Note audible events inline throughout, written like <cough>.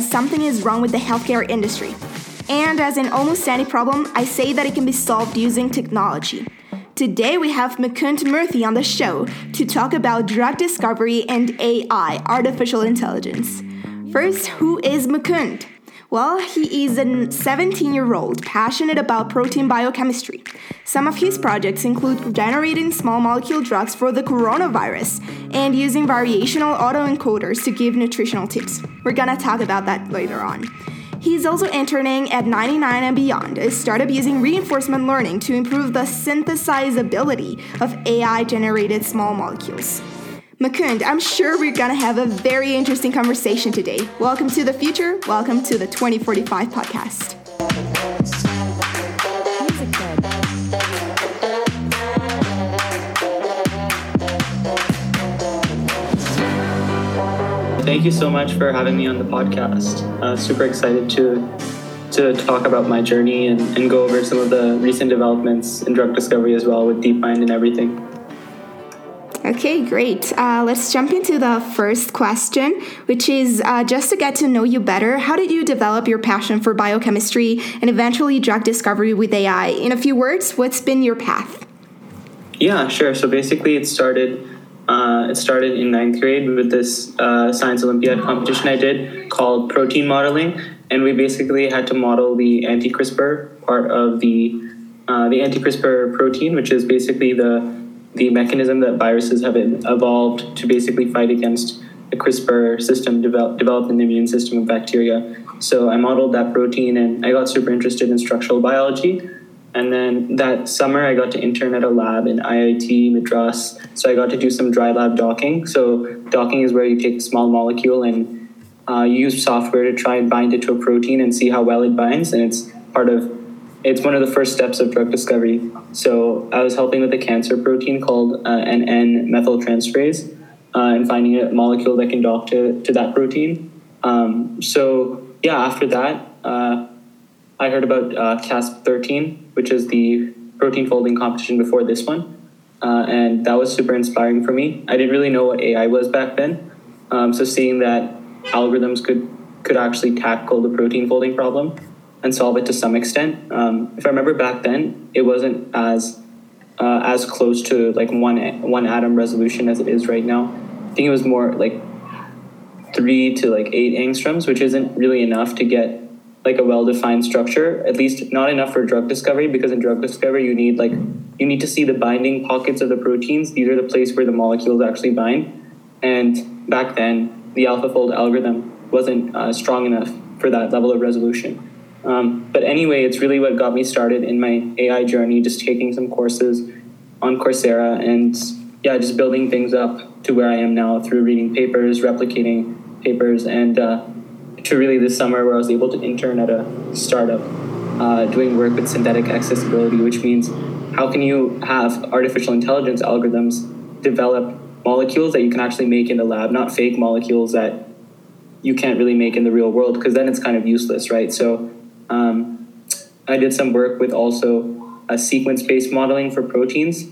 says something is wrong with the healthcare industry. And as in almost any problem, I say that it can be solved using technology. Today we have Mukund Murthy on the show to talk about drug discovery and AI, artificial intelligence. First, who is Mukund? Well, he is a 17 year old passionate about protein biochemistry. Some of his projects include generating small molecule drugs for the coronavirus and using variational autoencoders to give nutritional tips. We're gonna talk about that later on. He's also interning at 99 and Beyond, a startup using reinforcement learning to improve the synthesizability of AI generated small molecules. Mukund, I'm sure we're gonna have a very interesting conversation today. Welcome to the future. Welcome to the 2045 podcast. Thank you so much for having me on the podcast. Uh, super excited to to talk about my journey and, and go over some of the recent developments in drug discovery as well with DeepMind and everything. Okay, great. Uh, let's jump into the first question, which is uh, just to get to know you better. How did you develop your passion for biochemistry and eventually drug discovery with AI? In a few words, what's been your path? Yeah, sure. So basically, it started. Uh, it started in ninth grade with this uh, science Olympiad competition I did called protein modeling, and we basically had to model the anti-CRISPR part of the uh, the anti-CRISPR protein, which is basically the the mechanism that viruses have evolved to basically fight against the CRISPR system develop, developed in the immune system of bacteria. So I modeled that protein and I got super interested in structural biology. And then that summer, I got to intern at a lab in IIT Madras. So I got to do some dry lab docking. So docking is where you take a small molecule and uh, you use software to try and bind it to a protein and see how well it binds. And it's part of it's one of the first steps of drug discovery. So I was helping with a cancer protein called uh, an N methyltransferase uh, and finding a molecule that can dock to, to that protein. Um, so yeah, after that, uh, I heard about uh, CASP13, which is the protein folding competition before this one. Uh, and that was super inspiring for me. I didn't really know what AI was back then. Um, so seeing that algorithms could, could actually tackle the protein folding problem and solve it to some extent. Um, if I remember back then, it wasn't as uh, as close to like one one atom resolution as it is right now. I think it was more like three to like eight angstroms, which isn't really enough to get like a well-defined structure. At least not enough for drug discovery, because in drug discovery you need like you need to see the binding pockets of the proteins. These are the place where the molecules actually bind. And back then, the AlphaFold algorithm wasn't uh, strong enough for that level of resolution. Um, but anyway, it's really what got me started in my AI journey, just taking some courses on Coursera and yeah, just building things up to where I am now through reading papers, replicating papers, and uh, to really this summer where I was able to intern at a startup uh, doing work with synthetic accessibility, which means how can you have artificial intelligence algorithms develop molecules that you can actually make in the lab, not fake molecules that you can't really make in the real world, because then it's kind of useless, right? So um, I did some work with also a sequence-based modeling for proteins.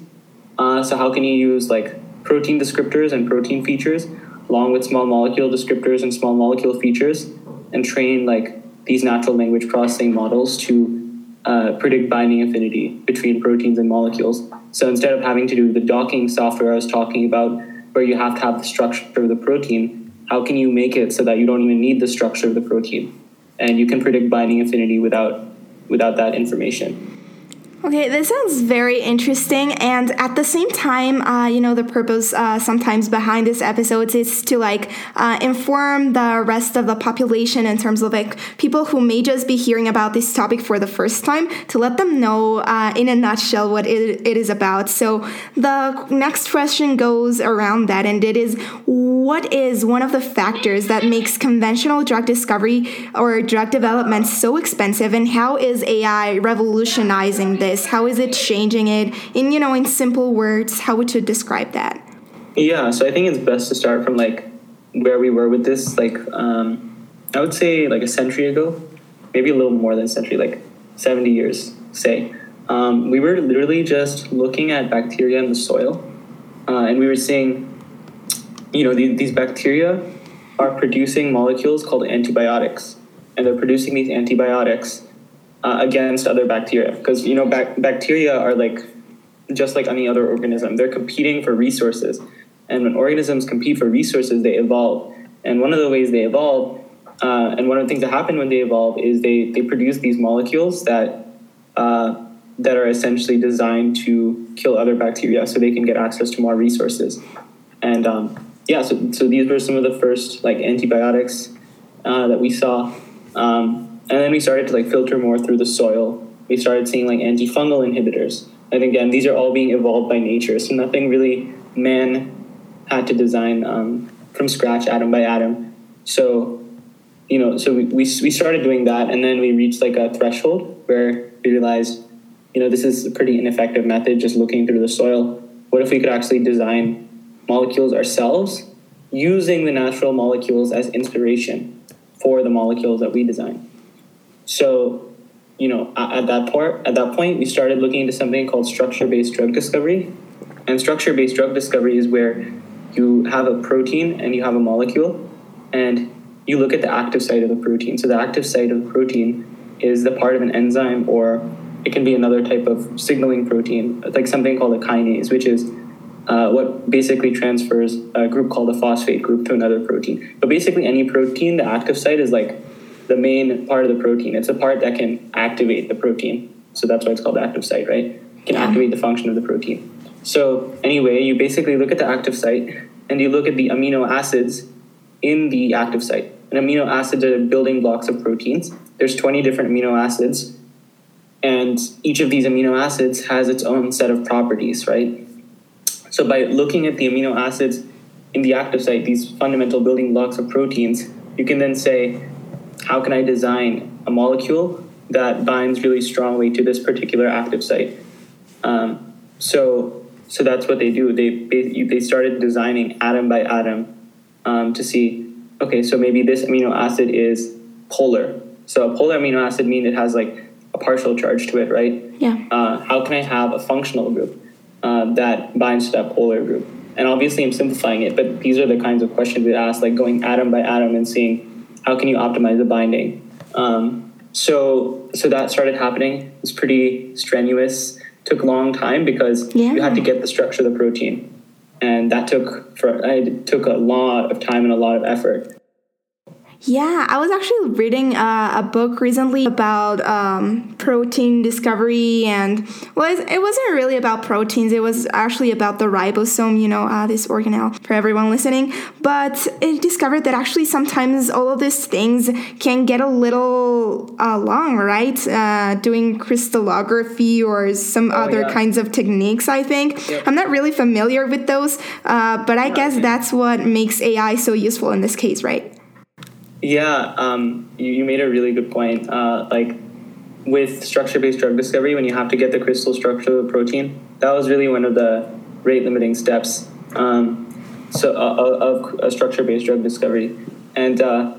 Uh, so how can you use like protein descriptors and protein features along with small molecule descriptors and small molecule features and train like these natural language processing models to uh, predict binding affinity between proteins and molecules. So instead of having to do the docking software I was talking about, where you have to have the structure of the protein, how can you make it so that you don't even need the structure of the protein? And you can predict binding affinity without without that information. Okay, this sounds very interesting, and at the same time, uh, you know, the purpose uh, sometimes behind this episode is to like uh, inform the rest of the population in terms of like people who may just be hearing about this topic for the first time to let them know uh, in a nutshell what it, it is about. So the next question goes around that, and it is what is one of the factors that makes conventional drug discovery or drug development so expensive, and how is AI revolutionizing this? This? How is it changing it? In you know, in simple words, how would you describe that? Yeah, so I think it's best to start from like where we were with this. Like, um, I would say like a century ago, maybe a little more than a century, like seventy years, say. Um, we were literally just looking at bacteria in the soil, uh, and we were seeing, you know, the, these bacteria are producing molecules called antibiotics, and they're producing these antibiotics uh, against other bacteria because you know bac- bacteria are like just like any other organism. They're competing for resources, and when organisms compete for resources, they evolve. And one of the ways they evolve, uh, and one of the things that happen when they evolve, is they they produce these molecules that. Uh, that are essentially designed to kill other bacteria so they can get access to more resources. And um, yeah, so, so these were some of the first like antibiotics uh, that we saw. Um, and then we started to like filter more through the soil. We started seeing like antifungal inhibitors. And again, these are all being evolved by nature. So nothing really man had to design um, from scratch, atom by atom. So, you know, so we, we, we started doing that. And then we reached like a threshold where we realized you know, this is a pretty ineffective method just looking through the soil. What if we could actually design molecules ourselves using the natural molecules as inspiration for the molecules that we design? So, you know, at that part, at that point, we started looking into something called structure-based drug discovery. And structure-based drug discovery is where you have a protein and you have a molecule, and you look at the active site of the protein. So the active site of the protein is the part of an enzyme or it can be another type of signaling protein, like something called a kinase, which is uh, what basically transfers a group called a phosphate group to another protein. But basically, any protein, the active site is like the main part of the protein. It's a part that can activate the protein. So that's why it's called the active site, right? It can activate the function of the protein. So, anyway, you basically look at the active site and you look at the amino acids in the active site. And amino acids are building blocks of proteins. There's 20 different amino acids and each of these amino acids has its own set of properties, right? So by looking at the amino acids in the active site, these fundamental building blocks of proteins, you can then say, how can I design a molecule that binds really strongly to this particular active site? Um, so, so that's what they do. They they started designing atom by atom um, to see, okay, so maybe this amino acid is polar. So a polar amino acid means it has like a partial charge to it, right? Yeah. Uh, how can I have a functional group uh, that binds to that polar group? And obviously, I'm simplifying it, but these are the kinds of questions we ask, like going atom by atom and seeing how can you optimize the binding. Um, so, so that started happening. It was pretty strenuous. Took a long time because yeah. you had to get the structure of the protein, and that took for it took a lot of time and a lot of effort. Yeah, I was actually reading uh, a book recently about um, protein discovery, and well, it wasn't really about proteins. It was actually about the ribosome, you know, uh, this organelle for everyone listening. But it discovered that actually sometimes all of these things can get a little uh, long, right? Uh, doing crystallography or some oh, other yeah. kinds of techniques. I think yep. I'm not really familiar with those, uh, but I guess that's what makes AI so useful in this case, right? Yeah, um, you, you made a really good point. Uh, like with structure-based drug discovery, when you have to get the crystal structure of the protein, that was really one of the rate-limiting steps. Um, so uh, of, of structure-based drug discovery, and uh,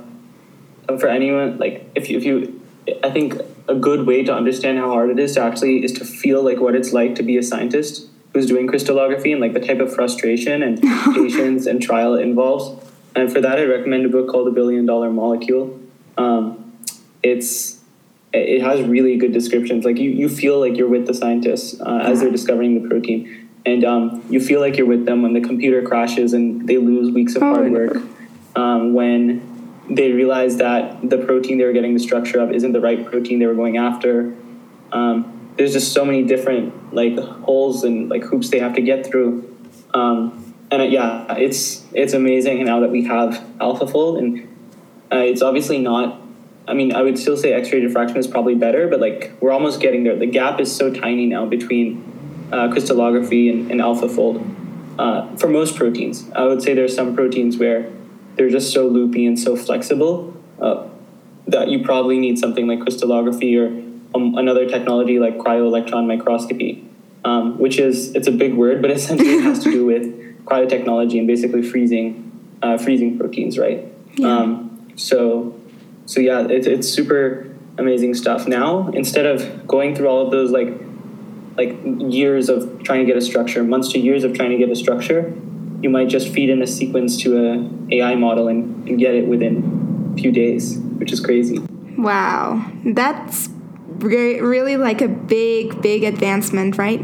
for anyone like if you, if you, I think a good way to understand how hard it is to actually is to feel like what it's like to be a scientist who's doing crystallography and like the type of frustration and <laughs> patience and trial it involves and for that, I recommend a book called The Billion Dollar Molecule. Um, it's it has really good descriptions. Like you, you feel like you're with the scientists uh, as they're discovering the protein, and um, you feel like you're with them when the computer crashes and they lose weeks of hard work. Um, when they realize that the protein they were getting the structure of isn't the right protein they were going after. Um, there's just so many different like holes and like hoops they have to get through. Um, and uh, yeah, it's it's amazing now that we have AlphaFold, and uh, it's obviously not. I mean, I would still say X-ray diffraction is probably better, but like we're almost getting there. The gap is so tiny now between uh, crystallography and, and AlphaFold. Uh, for most proteins, I would say there's some proteins where they're just so loopy and so flexible uh, that you probably need something like crystallography or um, another technology like cryo-electron microscopy, um, which is it's a big word, but <laughs> essentially it has to do with cryotechnology and basically freezing uh, freezing proteins, right? Yeah. Um, so so yeah, it's it's super amazing stuff. Now instead of going through all of those like like years of trying to get a structure, months to years of trying to get a structure, you might just feed in a sequence to a AI model and, and get it within a few days, which is crazy. Wow, that's re- really like a big, big advancement, right?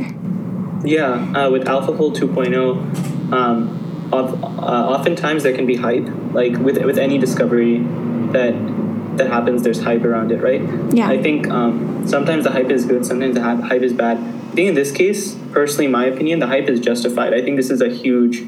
Yeah, uh, with AlphaFold 2.0, um, of, uh, oftentimes there can be hype. Like with with any discovery that that happens, there's hype around it, right? Yeah. I think um, sometimes the hype is good, sometimes the hype is bad. I think in this case, personally, my opinion, the hype is justified. I think this is a huge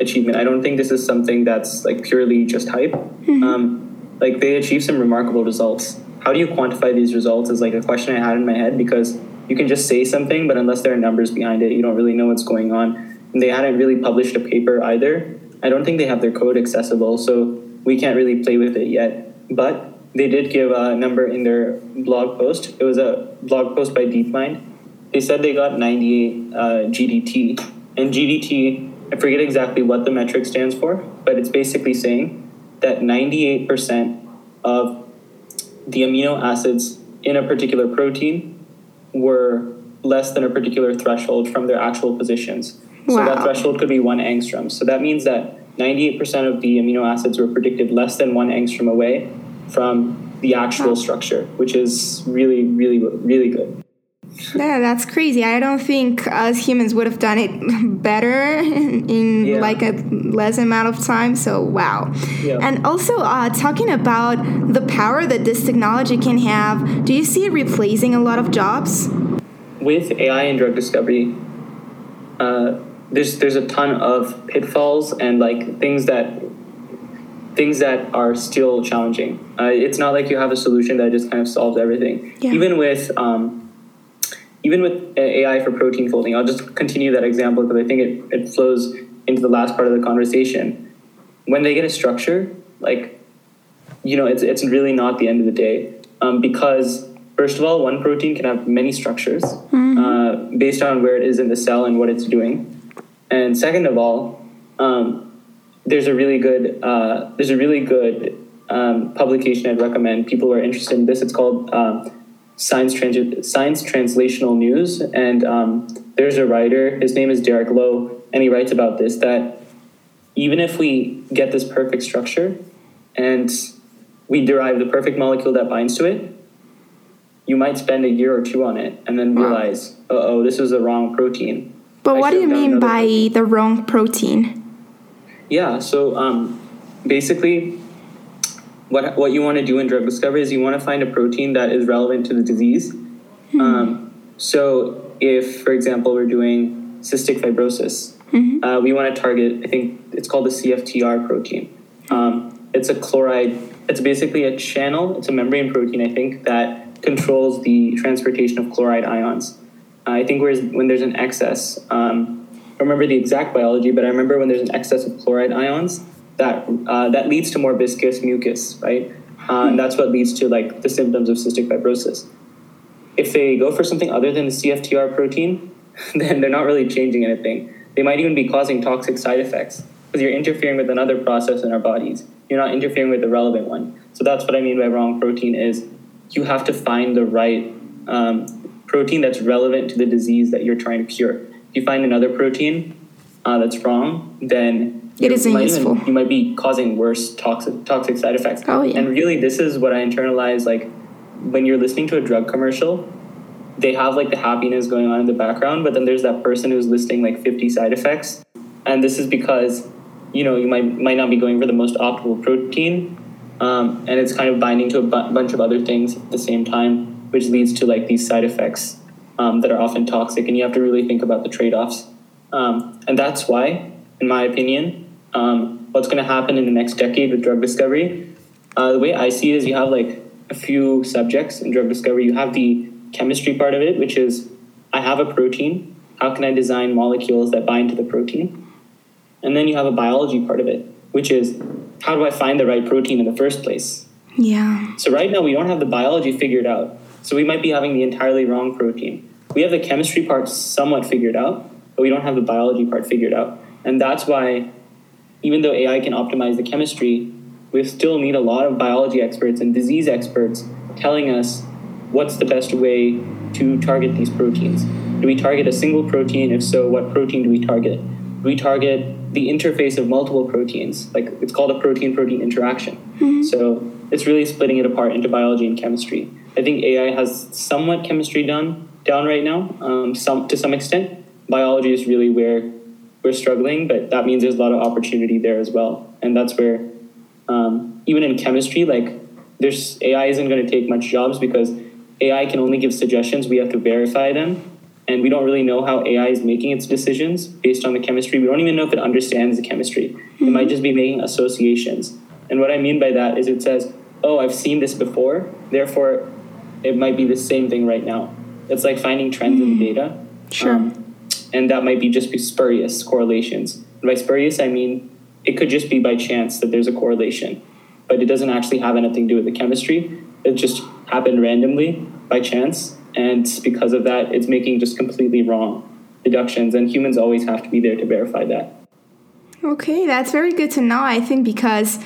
achievement. I don't think this is something that's like purely just hype. Mm-hmm. Um, like they achieved some remarkable results. How do you quantify these results is like a question I had in my head because you can just say something, but unless there are numbers behind it, you don't really know what's going on. They hadn't really published a paper either. I don't think they have their code accessible, so we can't really play with it yet. But they did give a number in their blog post. It was a blog post by DeepMind. They said they got 98 uh, GDT. And GDT, I forget exactly what the metric stands for, but it's basically saying that 98% of the amino acids in a particular protein were less than a particular threshold from their actual positions. Wow. So that threshold could be one angstrom. So that means that 98% of the amino acids were predicted less than one angstrom away from the actual structure, which is really, really, really good. Yeah, that's crazy. I don't think us humans would have done it <laughs> better <laughs> in, yeah. like a less amount of time. So, wow. Yeah. And also, uh, talking about the power that this technology can have, do you see it replacing a lot of jobs? With AI and drug discovery, uh, there's there's a ton of pitfalls and like things that things that are still challenging. Uh, it's not like you have a solution that just kind of solves everything. Yeah. Even with um, even with AI for protein folding, I'll just continue that example because I think it, it flows into the last part of the conversation. When they get a structure, like you know, it's it's really not the end of the day um, because first of all, one protein can have many structures mm-hmm. uh, based on where it is in the cell and what it's doing, and second of all. Um, there's a really good uh, there's a really good um, publication I'd recommend people who are interested in this. It's called um, Science Trans- Science Translational News, and um, there's a writer. His name is Derek Lowe, and he writes about this that even if we get this perfect structure and we derive the perfect molecule that binds to it, you might spend a year or two on it and then realize, wow. oh, this was the wrong protein. But I what do you mean by protein. the wrong protein? Yeah, so um, basically, what, what you want to do in drug discovery is you want to find a protein that is relevant to the disease. Mm-hmm. Um, so, if, for example, we're doing cystic fibrosis, mm-hmm. uh, we want to target, I think it's called the CFTR protein. Um, it's a chloride, it's basically a channel, it's a membrane protein, I think, that controls the transportation of chloride ions. I think whereas when there's an excess, um, remember the exact biology, but I remember when there's an excess of chloride ions, that uh, that leads to more viscous mucus, right? Uh, and that's what leads to like the symptoms of cystic fibrosis. If they go for something other than the CFTR protein, <laughs> then they're not really changing anything. They might even be causing toxic side effects because you're interfering with another process in our bodies. You're not interfering with the relevant one. So that's what I mean by wrong protein is you have to find the right um, protein that's relevant to the disease that you're trying to cure If you find another protein uh, that's wrong, then it isn't you useful. Even, you might be causing worse toxic toxic side effects. Oh yeah. And really, this is what I internalize. Like when you're listening to a drug commercial, they have like the happiness going on in the background, but then there's that person who's listing like 50 side effects, and this is because you know you might might not be going for the most optimal protein, um, and it's kind of binding to a bu- bunch of other things at the same time, which leads to like these side effects um, that are often toxic, and you have to really think about the trade offs. Um, and that's why, in my opinion, um, what's going to happen in the next decade with drug discovery, uh, the way I see it is you have like a few subjects in drug discovery. You have the chemistry part of it, which is I have a protein. How can I design molecules that bind to the protein? And then you have a biology part of it, which is how do I find the right protein in the first place? Yeah. So right now we don't have the biology figured out. So we might be having the entirely wrong protein. We have the chemistry part somewhat figured out, but we don't have the biology part figured out. And that's why, even though AI can optimize the chemistry, we still need a lot of biology experts and disease experts telling us what's the best way to target these proteins. Do we target a single protein? If so, what protein do we target? Do we target the interface of multiple proteins. Like it's called a protein-protein interaction. Mm-hmm. So it's really splitting it apart into biology and chemistry. I think AI has somewhat chemistry done down right now, um, some to some extent. Biology is really where we're struggling, but that means there's a lot of opportunity there as well, and that's where um, even in chemistry, like there's AI isn't going to take much jobs because AI can only give suggestions. We have to verify them, and we don't really know how AI is making its decisions based on the chemistry. We don't even know if it understands the chemistry. Mm-hmm. It might just be making associations. And what I mean by that is it says, "Oh, I've seen this before, therefore it might be the same thing right now." It's like finding trends mm-hmm. in the data. Sure. Um, and that might be just be spurious correlations. And by spurious, I mean it could just be by chance that there's a correlation, but it doesn't actually have anything to do with the chemistry. It just happened randomly by chance, and because of that, it's making just completely wrong deductions, and humans always have to be there to verify that. Okay, that's very good to know, I think, because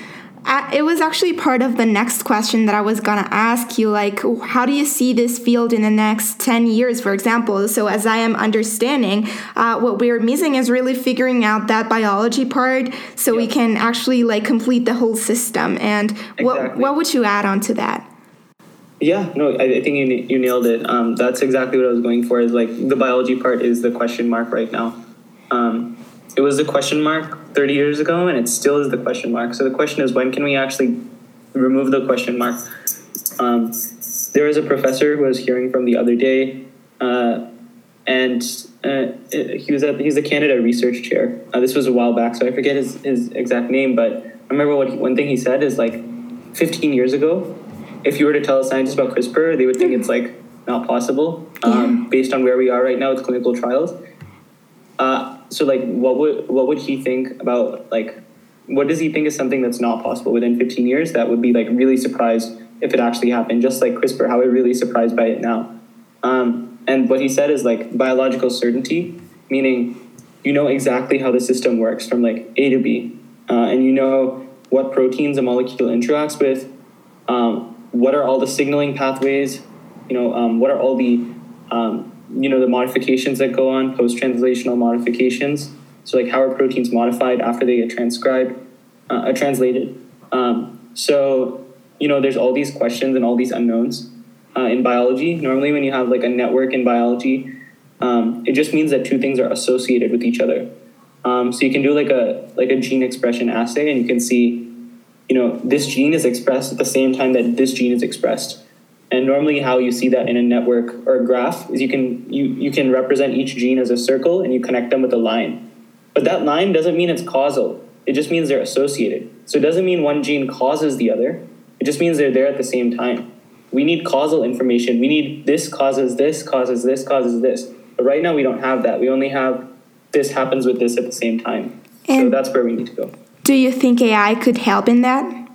it was actually part of the next question that I was gonna ask you. Like, how do you see this field in the next 10 years, for example? So, as I am understanding, uh, what we're missing is really figuring out that biology part so we can actually like complete the whole system. And exactly. what, what would you add on to that? Yeah, no, I, I think you, you nailed it. Um, that's exactly what I was going for. Is like the biology part is the question mark right now. Um, it was a question mark 30 years ago and it still is the question mark. So the question is when can we actually remove the question mark? Um, there was a professor who I was hearing from the other day uh, and uh, he was at he's a Canada research chair. Uh, this was a while back so I forget his, his exact name but I remember what he, one thing he said is like 15 years ago if you were to tell a scientist about CRISPR they would think it's like not possible um, yeah. based on where we are right now with clinical trials. Uh, so like what would what would he think about like what does he think is something that's not possible within 15 years that would be like really surprised if it actually happened just like crispr how we're really surprised by it now. Um, and what he said is like biological certainty meaning you know exactly how the system works from like a to b uh, and you know what proteins a molecule interacts with um, what are all the signaling pathways you know um, what are all the um, you know the modifications that go on post translational modifications. So like how are proteins modified after they get transcribed uh, uh, translated? Um, so you know there's all these questions and all these unknowns uh, in biology. Normally when you have like a network in biology um, it just means that two things are associated with each other. Um, so you can do like a like a gene expression assay and you can see you know this gene is expressed at the same time that this gene is expressed and normally how you see that in a network or a graph is you can you, you can represent each gene as a circle and you connect them with a line. But that line doesn't mean it's causal. It just means they're associated. So it doesn't mean one gene causes the other. It just means they're there at the same time. We need causal information. We need this causes this, causes this, causes this. But right now we don't have that. We only have this happens with this at the same time. And so that's where we need to go. Do you think AI could help in that?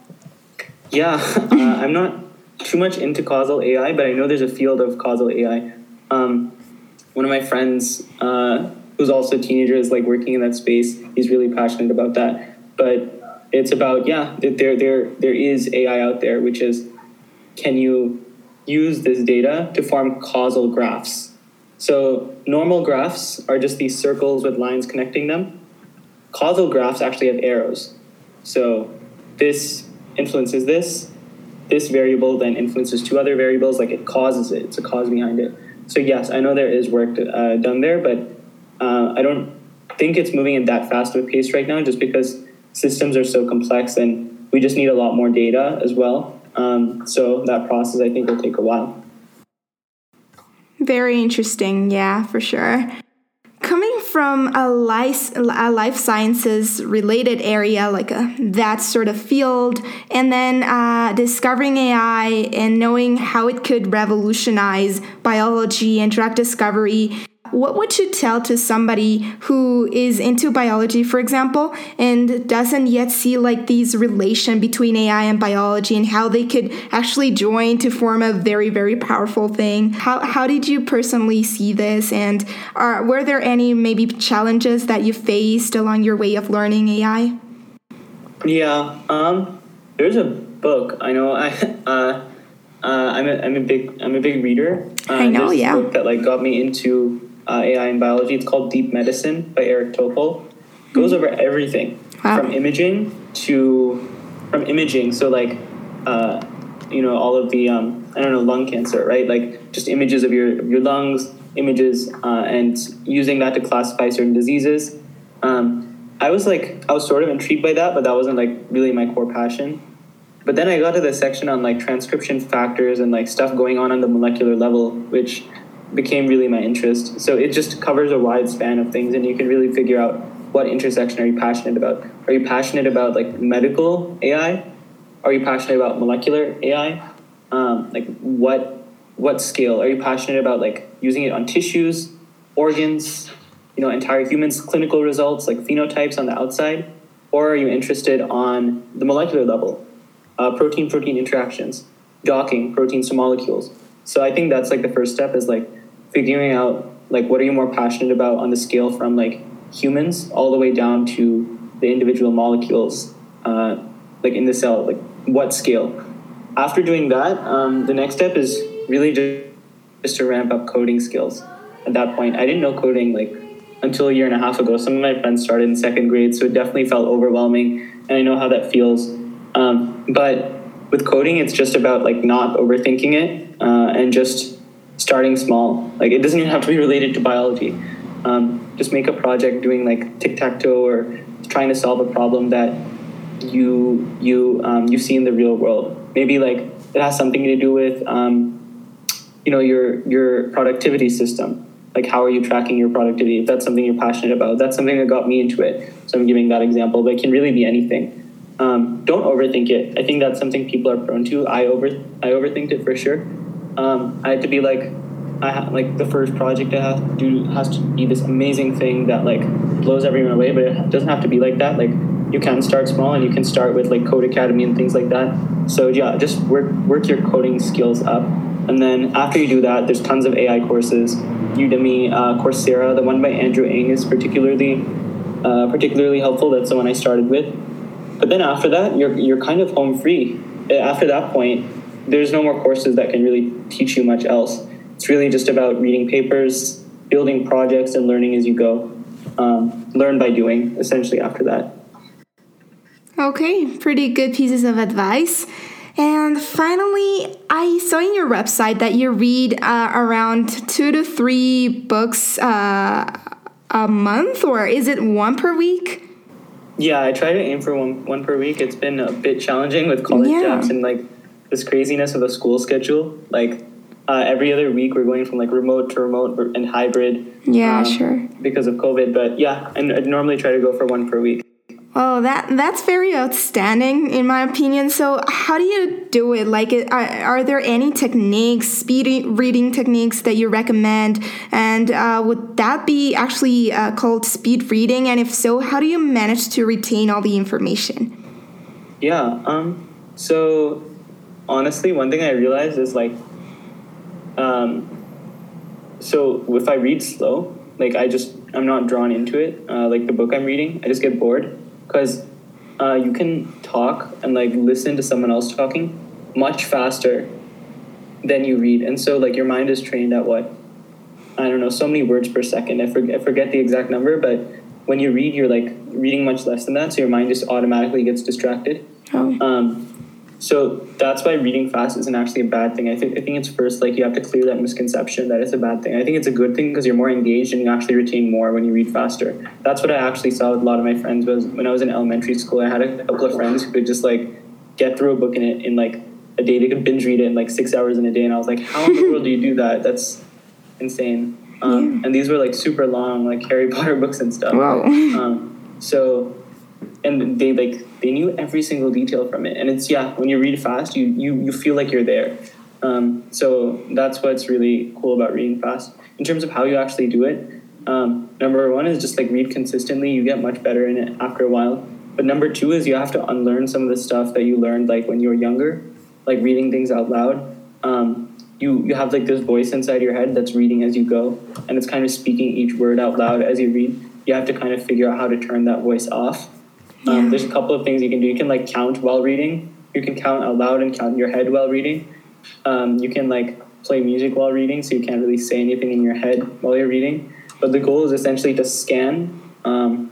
Yeah, <laughs> uh, I'm not too much into causal AI, but I know there's a field of causal AI. Um, one of my friends, uh, who's also a teenager, is like working in that space. He's really passionate about that. But it's about yeah, there there there is AI out there, which is can you use this data to form causal graphs? So normal graphs are just these circles with lines connecting them. Causal graphs actually have arrows. So this influences this, this variable then influences two other variables, like it causes it. It's a cause behind it. So yes, I know there is work uh, done there, but uh, I don't think it's moving at that fast of a pace right now, just because systems are so complex and we just need a lot more data as well. Um, so that process, I think, will take a while. Very interesting, yeah, for sure coming from a life, a life sciences related area, like a, that sort of field, and then uh, discovering AI and knowing how it could revolutionize biology and drug discovery what would you tell to somebody who is into biology, for example, and doesn't yet see like these relation between AI and biology and how they could actually join to form a very, very powerful thing? How, how did you personally see this? And are, were there any maybe challenges that you faced along your way of learning AI? Yeah, um, there's a book I know. I <laughs> uh, uh, I'm a, I'm a big I'm a big reader. Uh, I know, yeah. that like got me into uh, AI in biology. It's called Deep Medicine by Eric Topol. goes over everything Wow. from imaging to from imaging. So like, uh, you know, all of the um, I don't know lung cancer, right? Like just images of your of your lungs, images, uh, and using that to classify certain diseases. Um, I was like, I was sort of intrigued by that, but that wasn't like really my core passion. But then I got to the section on like transcription factors and like stuff going on on the molecular level, which became really my interest. So it just covers a wide span of things, and you can really figure out what intersection are you passionate about. Are you passionate about like medical AI? Are you passionate about molecular AI? Um, like what what scale? Are you passionate about like using it on tissues, organs, you know, entire humans, clinical results like phenotypes on the outside, or are you interested on the molecular level, uh, protein protein interactions, docking proteins to molecules? So I think that's like the first step is like figuring out like what are you more passionate about on the scale from like humans all the way down to the individual molecules, uh, like in the cell, like what scale. After doing that, um, the next step is really just, just to ramp up coding skills. At that point, I didn't know coding like until a year and a half ago. Some of my friends started in second grade, so it definitely felt overwhelming, and I know how that feels. Um, but with coding, it's just about like not overthinking it uh, and just starting small. Like it doesn't even have to be related to biology. Um, just make a project doing like tic tac toe or trying to solve a problem that you you um, you see in the real world. Maybe like it has something to do with um, you know your your productivity system. Like how are you tracking your productivity? If that's something you're passionate about, that's something that got me into it. So I'm giving that example, but it can really be anything. Um, don't overthink it. I think that's something people are prone to. I over I overthinked it for sure. Um, I had to be like, I ha- like the first project I have to do has to be this amazing thing that like blows everyone away, but it doesn't have to be like that. Like you can start small and you can start with like Codecademy and things like that. So yeah, just work work your coding skills up, and then after you do that, there's tons of AI courses, Udemy, uh, Coursera. The one by Andrew Ng is particularly uh, particularly helpful. That's the one I started with. But then after that, you're you're kind of home free. After that point, there's no more courses that can really teach you much else. It's really just about reading papers, building projects, and learning as you go. Um, learn by doing, essentially. After that. Okay, pretty good pieces of advice. And finally, I saw in your website that you read uh, around two to three books uh, a month, or is it one per week? Yeah, I try to aim for one one per week. It's been a bit challenging with college Yeah. jobs and like this craziness of a school schedule. Like uh, every other week, we're going from like remote to remote and hybrid. Yeah, um, sure. Because of COVID, but yeah, and I normally try to go for one per week. Oh, that that's very outstanding in my opinion. So, how do you do it? Like, are, are there any techniques, speed reading techniques that you recommend? And uh, would that be actually uh, called speed reading? And if so, how do you manage to retain all the information? Yeah. Um. So, honestly, one thing I realized is like, um, so if I read slow, like I just I'm not drawn into it. Uh, like the book I'm reading, I just get bored because uh, you can talk and like listen to someone else talking much faster than you read, and so like your mind is trained at what I don't know, so many words per second. I forget, I forget the exact number, but when you read, you're like reading much less than that, so your mind just automatically gets distracted. Oh. Um, so that's why reading fast isn't actually a bad thing. I think I think it's first like you have to clear that misconception that it's a bad thing. I think it's a good thing because you're more engaged and you actually retain more when you read faster. That's what I actually saw with a lot of my friends. Was when I was in elementary school, I had a couple of friends who could just like get through a book in it in like a day. They could binge read it in like six hours in a day, and I was like, how in the world do you do that? That's insane. Um, And these were like super long, like Harry Potter <laughs> books and stuff. Wow. Um, so, and they like they knew every single detail from it. And it's yeah, when you read fast, you you you feel like you're there. Um, so that's what's really cool about reading fast. In terms of how you actually do it, um, number one is just like read consistently. You get much better in it after a while. But number two is you have to unlearn some of the stuff that you learned like when you were younger, like reading things out loud. Um, you you have like this voice inside your head that's reading as you go, and it's kind of speaking each word out loud as you read. You have to kind of figure out how to turn that voice off. Yeah. Um, there's a couple of things you can do. You can like count while reading. You can count out loud and count in your head while reading. Um, you can like play music while reading, so you can't really say anything in your head while you're reading. But the goal is essentially to scan um,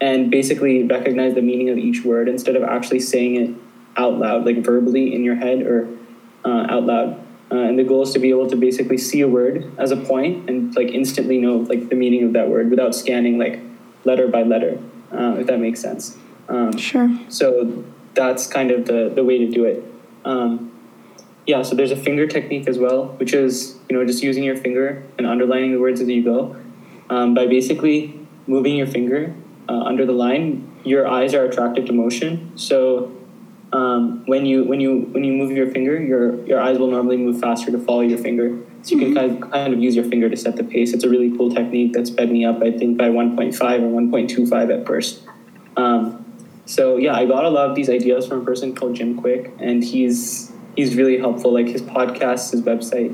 and basically recognize the meaning of each word instead of actually saying it out loud, like verbally in your head or uh, out loud. Uh, and the goal is to be able to basically see a word as a point and like instantly know like the meaning of that word without scanning like letter by letter, uh, if that makes sense. Um, sure. So that's kind of the, the way to do it. Um, yeah, so there's a finger technique as well, which is you know just using your finger and underlining the words as you go. Um, by basically moving your finger uh, under the line, your eyes are attracted to motion. So um, when you when you when you move your finger, your your eyes will normally move faster to follow your finger. So you can kind of, kind of use your finger to set the pace. It's a really cool technique that sped me up, I think, by 1.5 or 1.25 at first. Um, so yeah, I got a lot of these ideas from a person called Jim Kwik, and he's he's really helpful. Like his podcast, his website,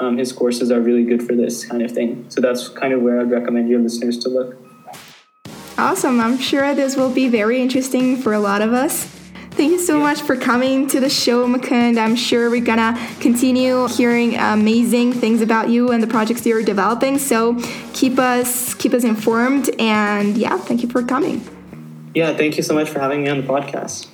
um, his courses are really good for this kind of thing. So that's kind of where I'd recommend your listeners to look. Awesome. I'm sure this will be very interesting for a lot of us. Thank you so much for coming to the show, Mukund. I'm sure we're gonna continue hearing amazing things about you and the projects you're developing. So keep us keep us informed and yeah, thank you for coming. Yeah, thank you so much for having me on the podcast.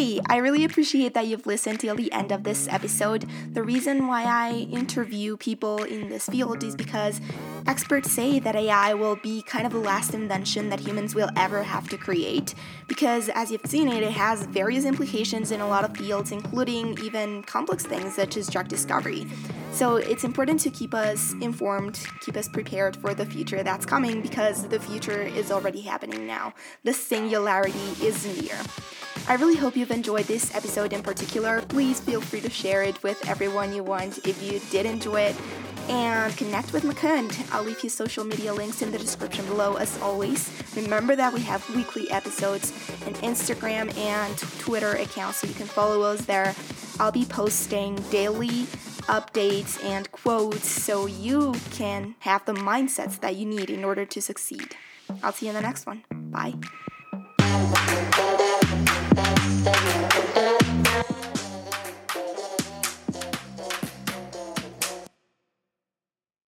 Hey, I really appreciate that you've listened till the end of this episode. The reason why I interview people in this field is because experts say that AI will be kind of the last invention that humans will ever have to create. Because as you've seen it, it has various implications in a lot of fields, including even complex things such as drug discovery. So it's important to keep us informed, keep us prepared for the future that's coming because the future is already happening now. The singularity is near. I really hope you've enjoyed this episode in particular. Please feel free to share it with everyone you want if you did enjoy it. And connect with Mukund. I'll leave his social media links in the description below as always. Remember that we have weekly episodes and Instagram and Twitter accounts so you can follow us there. I'll be posting daily updates and quotes so you can have the mindsets that you need in order to succeed. I'll see you in the next one. Bye. Tá Instagram.